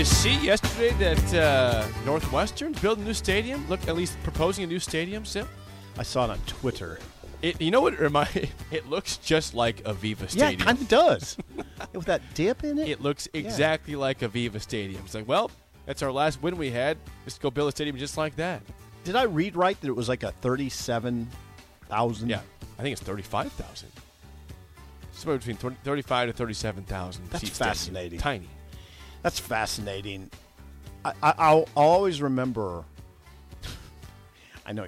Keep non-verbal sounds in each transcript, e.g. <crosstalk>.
You see yesterday that uh, Northwestern's building a new stadium? Look, at least proposing a new stadium. Sim? I saw it on Twitter. It, you know what it remind? <laughs> It looks just like Aviva Yeah, Stadium. <laughs> it kind of does. With that dip in it. It looks exactly like Aviva Stadium. It's like, well, that's our last win we had. Let's go build a stadium just like that. Did I read right that it was like a thirty-seven thousand? Yeah, I think it's thirty-five thousand. Somewhere between 30, thirty-five to thirty-seven thousand. That's fascinating. Tiny. That's fascinating. I, I, I'll, I'll always remember. I know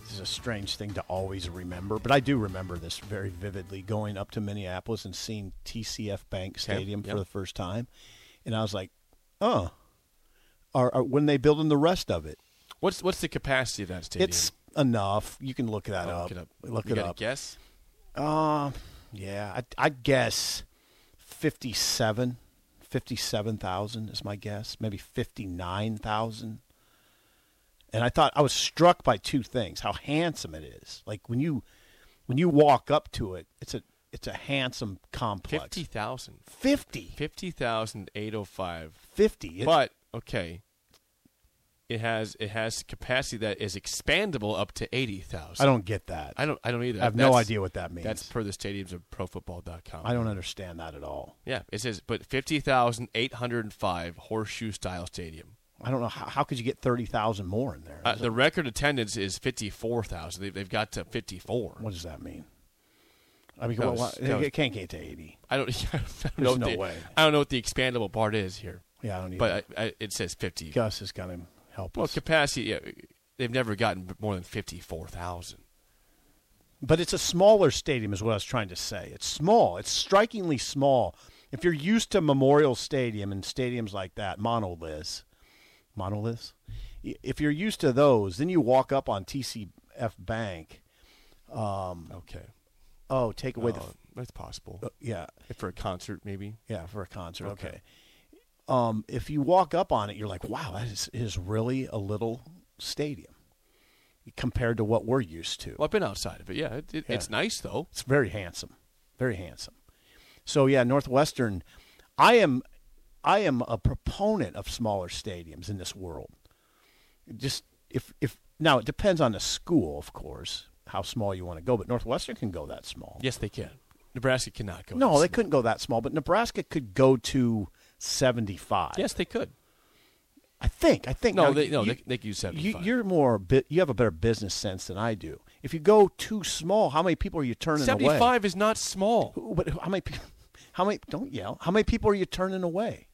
this is a strange thing to always remember, but I do remember this very vividly. Going up to Minneapolis and seeing TCF Bank Stadium yep. for the first time, and I was like, "Oh, are, are when they building the rest of it? What's what's the capacity of that stadium? It's enough. You can look that Oh, up. Look it up. Look you it up. Guess. Uh, yeah, I, I guess 57, 57,000 is my guess. Maybe 59,000. And I thought I was struck by two things: how handsome it is. Like when you when you walk up to it, it's a it's a handsome complex. Fifty thousand. 50. Fifty thousand eight hundred five. 50. It- But okay, it has it has capacity that is expandable up to eighty thousand. I don't get that. I don't. I don't either. I have no idea what that means. That's per the stadiums of ProFootball.com. I don't understand that at all. Yeah, it says, but fifty thousand eight hundred five horseshoe style stadium. I don't know how, how could you get 30,000 more in there? Uh, the record attendance is fifty four thousand. They, they've got to fifty four. what does that mean? I mean, was- was- it can't get to 80. I don't. <laughs> I don't There's know what no the- way. I don't know what the expandable part is here, Yeah, I don't need but I, I, it says fifty. Gus has got to help Well, us. capacity. Yeah, they've never gotten more than fifty four thousand. But it's a smaller stadium, is what I was trying to say. It's small. It's strikingly small. If you're used to Memorial Stadium and stadiums like that, monoliths, monoliths. If you're used to those, then you walk up on TCF Bank. Um, okay. Oh, take away Oh, that's possible. the yeah, for a concert, maybe. yeah, for a concert. Okay. Okay. Um, if you walk up on it, you're like, wow, that is, is really a little stadium compared to what we're used to. Well, I've been outside of it. Yeah, it, it, it's nice though. It's very handsome, very handsome. So yeah, Northwestern. I am, I am a proponent of smaller stadiums in this world. Just if if now it depends on the school, of course, how small you want to go. But Northwestern can go that small. Yes, they can. Nebraska cannot go. No, they small. couldn't go that small. But Nebraska could go to seventy-five. Yes, they could. I think. I think. No, Now, they no, you- they, they could use You, seventy-five. you're more. Bit, you have a better business sense than I do. If you go too small, how many people are you turning away? seventy-five is not small. But how many? <laughs> How many? Don't yell. How many people are you turning away?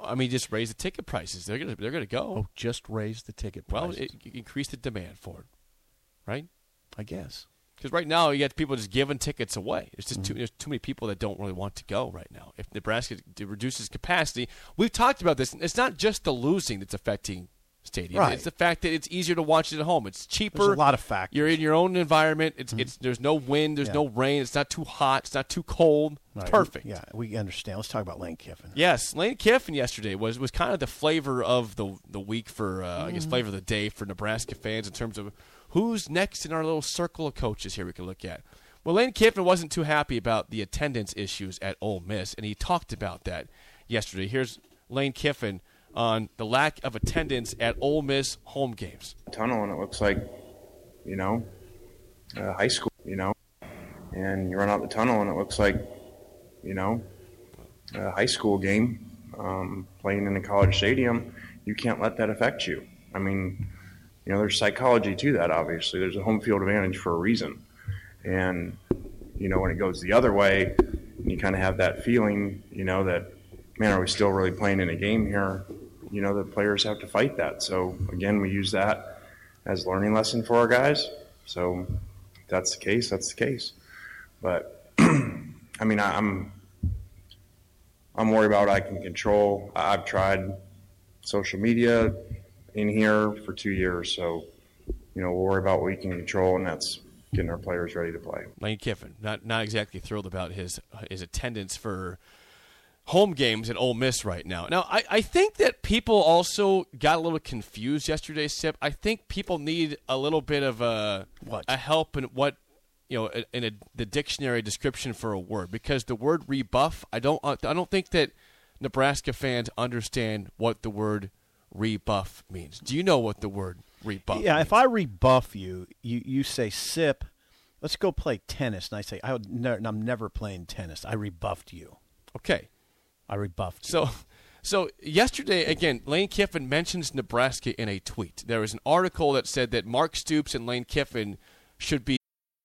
I mean, just raise the ticket prices. They're gonna they're gonna go. Oh, just raise the ticket well, it, increase the demand for it, right? I guess. Because right now you got people just giving tickets away. There's just Mm-hmm. too there's too many people that don't really want to go right now. If Nebraska reduces capacity, we've talked about this. It's not just the losing that's affecting stadiums. Right. It's the fact that it's easier to watch it at home. It's cheaper. There's a lot of factors. Mm-hmm. You're in your own environment. It's it's there's no wind. There's Yeah. no rain. It's not too hot. It's not too cold. Right. perfect. Yeah, we understand. Let's talk about Lane Kiffin. Yes, Lane Kiffin yesterday was was kind of the flavor of the the week for uh, I guess Mm-hmm. flavor of the day for Nebraska fans in terms of who's next in our little circle of coaches here we can look at. Well, Lane Kiffin wasn't too happy about the attendance issues at Ole Miss, and he talked about that yesterday. Here's Lane Kiffin on the lack of attendance at Ole Miss home games. tunnel and it looks like, you know, high school, you know, and you run out the tunnel and it looks like, you know, a high school game um, playing in a college stadium. You can't let that affect you. I mean, you know, there's psychology to that. Obviously, there's a home field advantage for a reason, and you know, when it goes the other way, you kind of have that feeling, you know, that man, are we still really playing in a game here? You know, the players have to fight that. So again, we use that as learning lesson for our guys. So if that's the case, that's the case. But <clears throat> I mean, I, I'm I'm worried about what I can control. I've tried social media in here for two years, so you know we'll worry about what we can control, and that's getting our players ready to play. Lane Kiffin, not not exactly thrilled about his his attendance for home games at Ole Miss right now. Now, I, I think that people also got a little confused yesterday, Sip. I think people need a little bit of a What? a help in what you know in a, the dictionary description for a word because the word rebuff. I don't uh, I don't think that Nebraska fans understand what the word rebuff means. Do you know what the word rebuff? Yeah, means? if I rebuff you, you you say sip. Let's go play tennis, and I say I would. Ne- I'm never playing tennis. I rebuffed you. okay. I rebuffed you. So, so yesterday again, Lane Kiffin mentions Nebraska in a tweet. There was an article that said that Mark Stoops and Lane Kiffin should be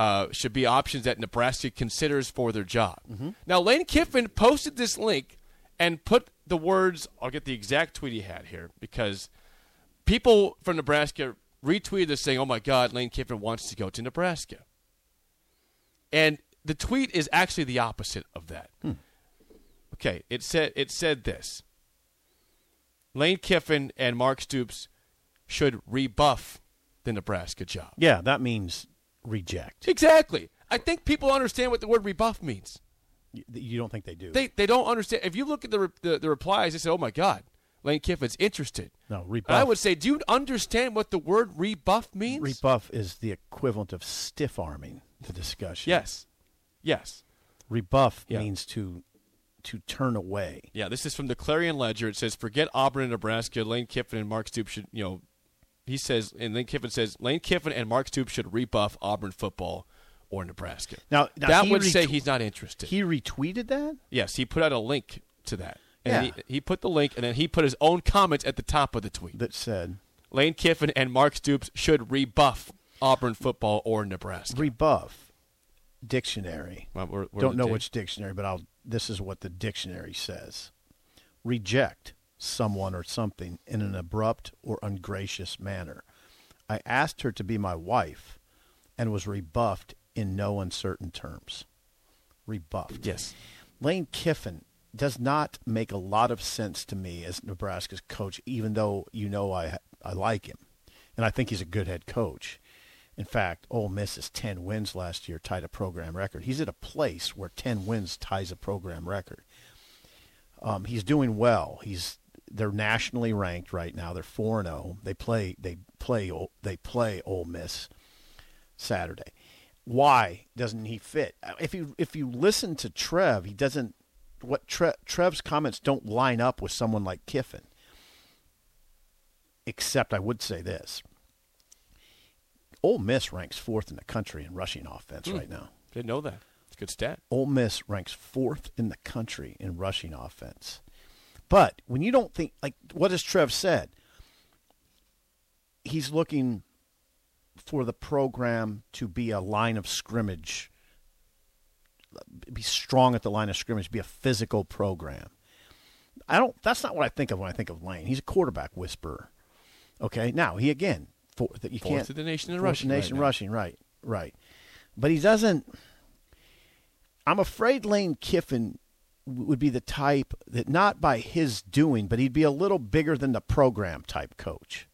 Uh, should be options that Nebraska considers for their job. Now, Lane Kiffin posted this link and put the words. I'll get the exact tweet he had here because people from Nebraska retweeted this saying, "Oh my God, Lane Kiffin wants to go to Nebraska," and the tweet is actually the opposite of that. Okay, it said it said this: Lane Kiffin and Mark Stoops should rebuff the Nebraska job. yeah, that means reject. Exactly. I think people understand what the word rebuff means. You, you don't think they do? They they don't understand. If you look at the re- the, the replies, they say, "Oh my God, Lane Kiffin's interested." no, And. I would say, do you understand what the word rebuff means? rebuff is the equivalent of stiff arming the discussion. Yes. Yes. Rebuff Yeah. means to to turn away. Yeah. This is from the Clarion Ledger. It says, "Forget Auburn and Nebraska. Lane Kiffin and Mark Stoops should, you know." He says, and Lane Kiffin says, Lane Kiffin and Mark Stoops should rebuff Auburn football or Nebraska. Now, now that would say he's not interested. He retweeted that. yes, he put out a link to that. And Yeah. he, he put the link, and then he put his own comments at the top of the tweet. that said Lane Kiffin and Mark Stoops should rebuff Auburn football or Nebraska. rebuff dictionary. Well, we're- we're Don't know which dictionary, but I'll. This is what the dictionary says: reject someone or something in an abrupt or ungracious manner. I asked her to be my wife, and was rebuffed in no uncertain terms. Rebuffed. Yes. Lane Kiffin does not make a lot of sense to me as Nebraska's coach, even though you know I I like him, and I think he's a good head coach. In fact, Ole Miss's ten wins last year tied a program record. He's at a place where ten wins ties a program record. Um, he's doing well. He's they're nationally ranked right now. They're four and zero. They play they play they play Ole Miss Saturday. Why doesn't he fit? If you if you listen to Trev, he doesn't. What Tre, Trev's comments don't line up with someone like Kiffin. Except I would say this: Ole Miss ranks fourth in the country in rushing offense Hmm. right now. Didn't know that. It's a good stat. Ole Miss ranks fourth in the country in rushing offense. But when you don't think like what has Trev said? He's looking for the program to be a line of scrimmage, be strong at the line of scrimmage, be a physical program. I don't. That's not what I think of when I think of Lane. He's a quarterback whisperer. Okay, now he again for, that you Fourth can't in the nation in rushing right nation now. rushing, right, right. But he doesn't. I'm afraid Lane Kiffin would be the type that not by his doing, but he'd be a little bigger than the program type coach.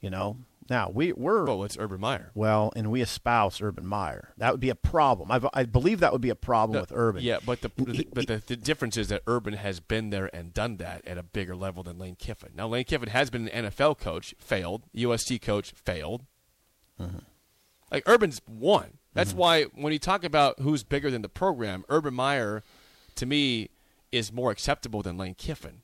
You know, Now we we're oh, it's Urban Meyer. well, and we espouse Urban Meyer. That would be a problem. I, I believe that would be a problem with Urban. Yeah, but the, He- but the, the difference is that Urban has been there and done that at a bigger level than Lane Kiffin. Now Lane Kiffin has been an NFL coach, failed. USC coach, failed. Mm-hmm. Like Urban's won. That's why when you talk about who's bigger than the program, Urban Meyer, to me, is more acceptable than Lane Kiffin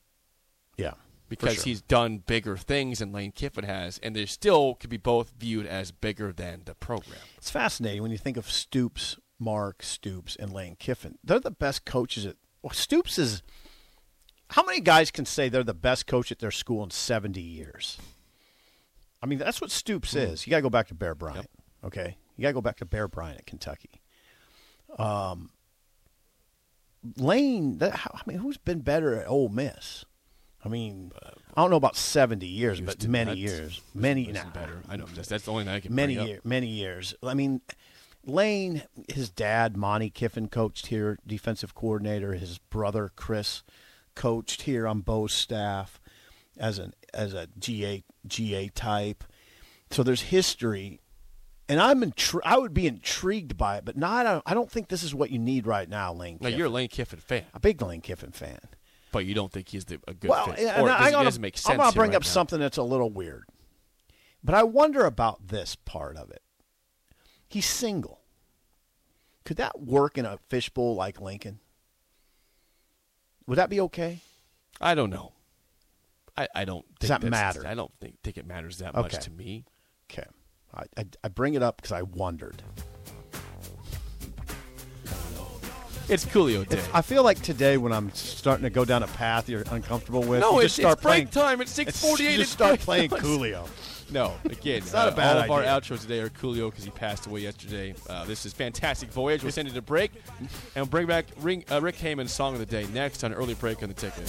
yeah, because sure. he's done bigger things than Lane Kiffin has, and they still could be both viewed as bigger than the program. It's fascinating when you think of Stoops, Mark Stoops, and Lane Kiffin. They're the best coaches at. Well, Stoops is. How many guys can say they're the best coach at their school in 70 years? I mean, that's what Stoops is. You got to go back to Bear Bryant, okay? You got to go back to Bear Bryant at Kentucky. Um, Lane, that, I mean, who's been better at Ole Miss? I mean, I don't know about 70 years, but many years. Many nah. better. I know that's, that's the only thing I can many years, many years. I mean, Lane, his dad Monte Kiffin coached here, defensive coordinator. His brother Chris coached here on Bo's staff as an as a GA GA type. So there's history, and I'm intri- I would be intrigued by it, but not. I don't, I don't think this is what you need right now, Lane. Now you're a Lane Kiffin fan, a big Lane Kiffin fan. but you don't think he's the, a good well, fit, and or I it gotta- doesn't make sense. I'm going to bring right up now. something that's a little weird, but I wonder about this part of it. He's single. Could that work in a fishbowl like Lincoln? Would that be okay? I don't know. I, I don't. Does think that matter? I don't think think it matters that Okay. much to me. Okay. I, I, I bring it up because I wondered. It's Coolio Day. I feel like today when I'm starting to go down a path you're uncomfortable with, no, you it's, just start it's break playing, time. It's six it's- forty just start playing Coolio. No, again, it's not a uh, bad all of our outros today are Coolio because he passed away yesterday. Uh, this is fantastic voyage. We'll send it to break and we'll bring back Ring, uh, Rick Heyman's song of the day next on early break on the ticket.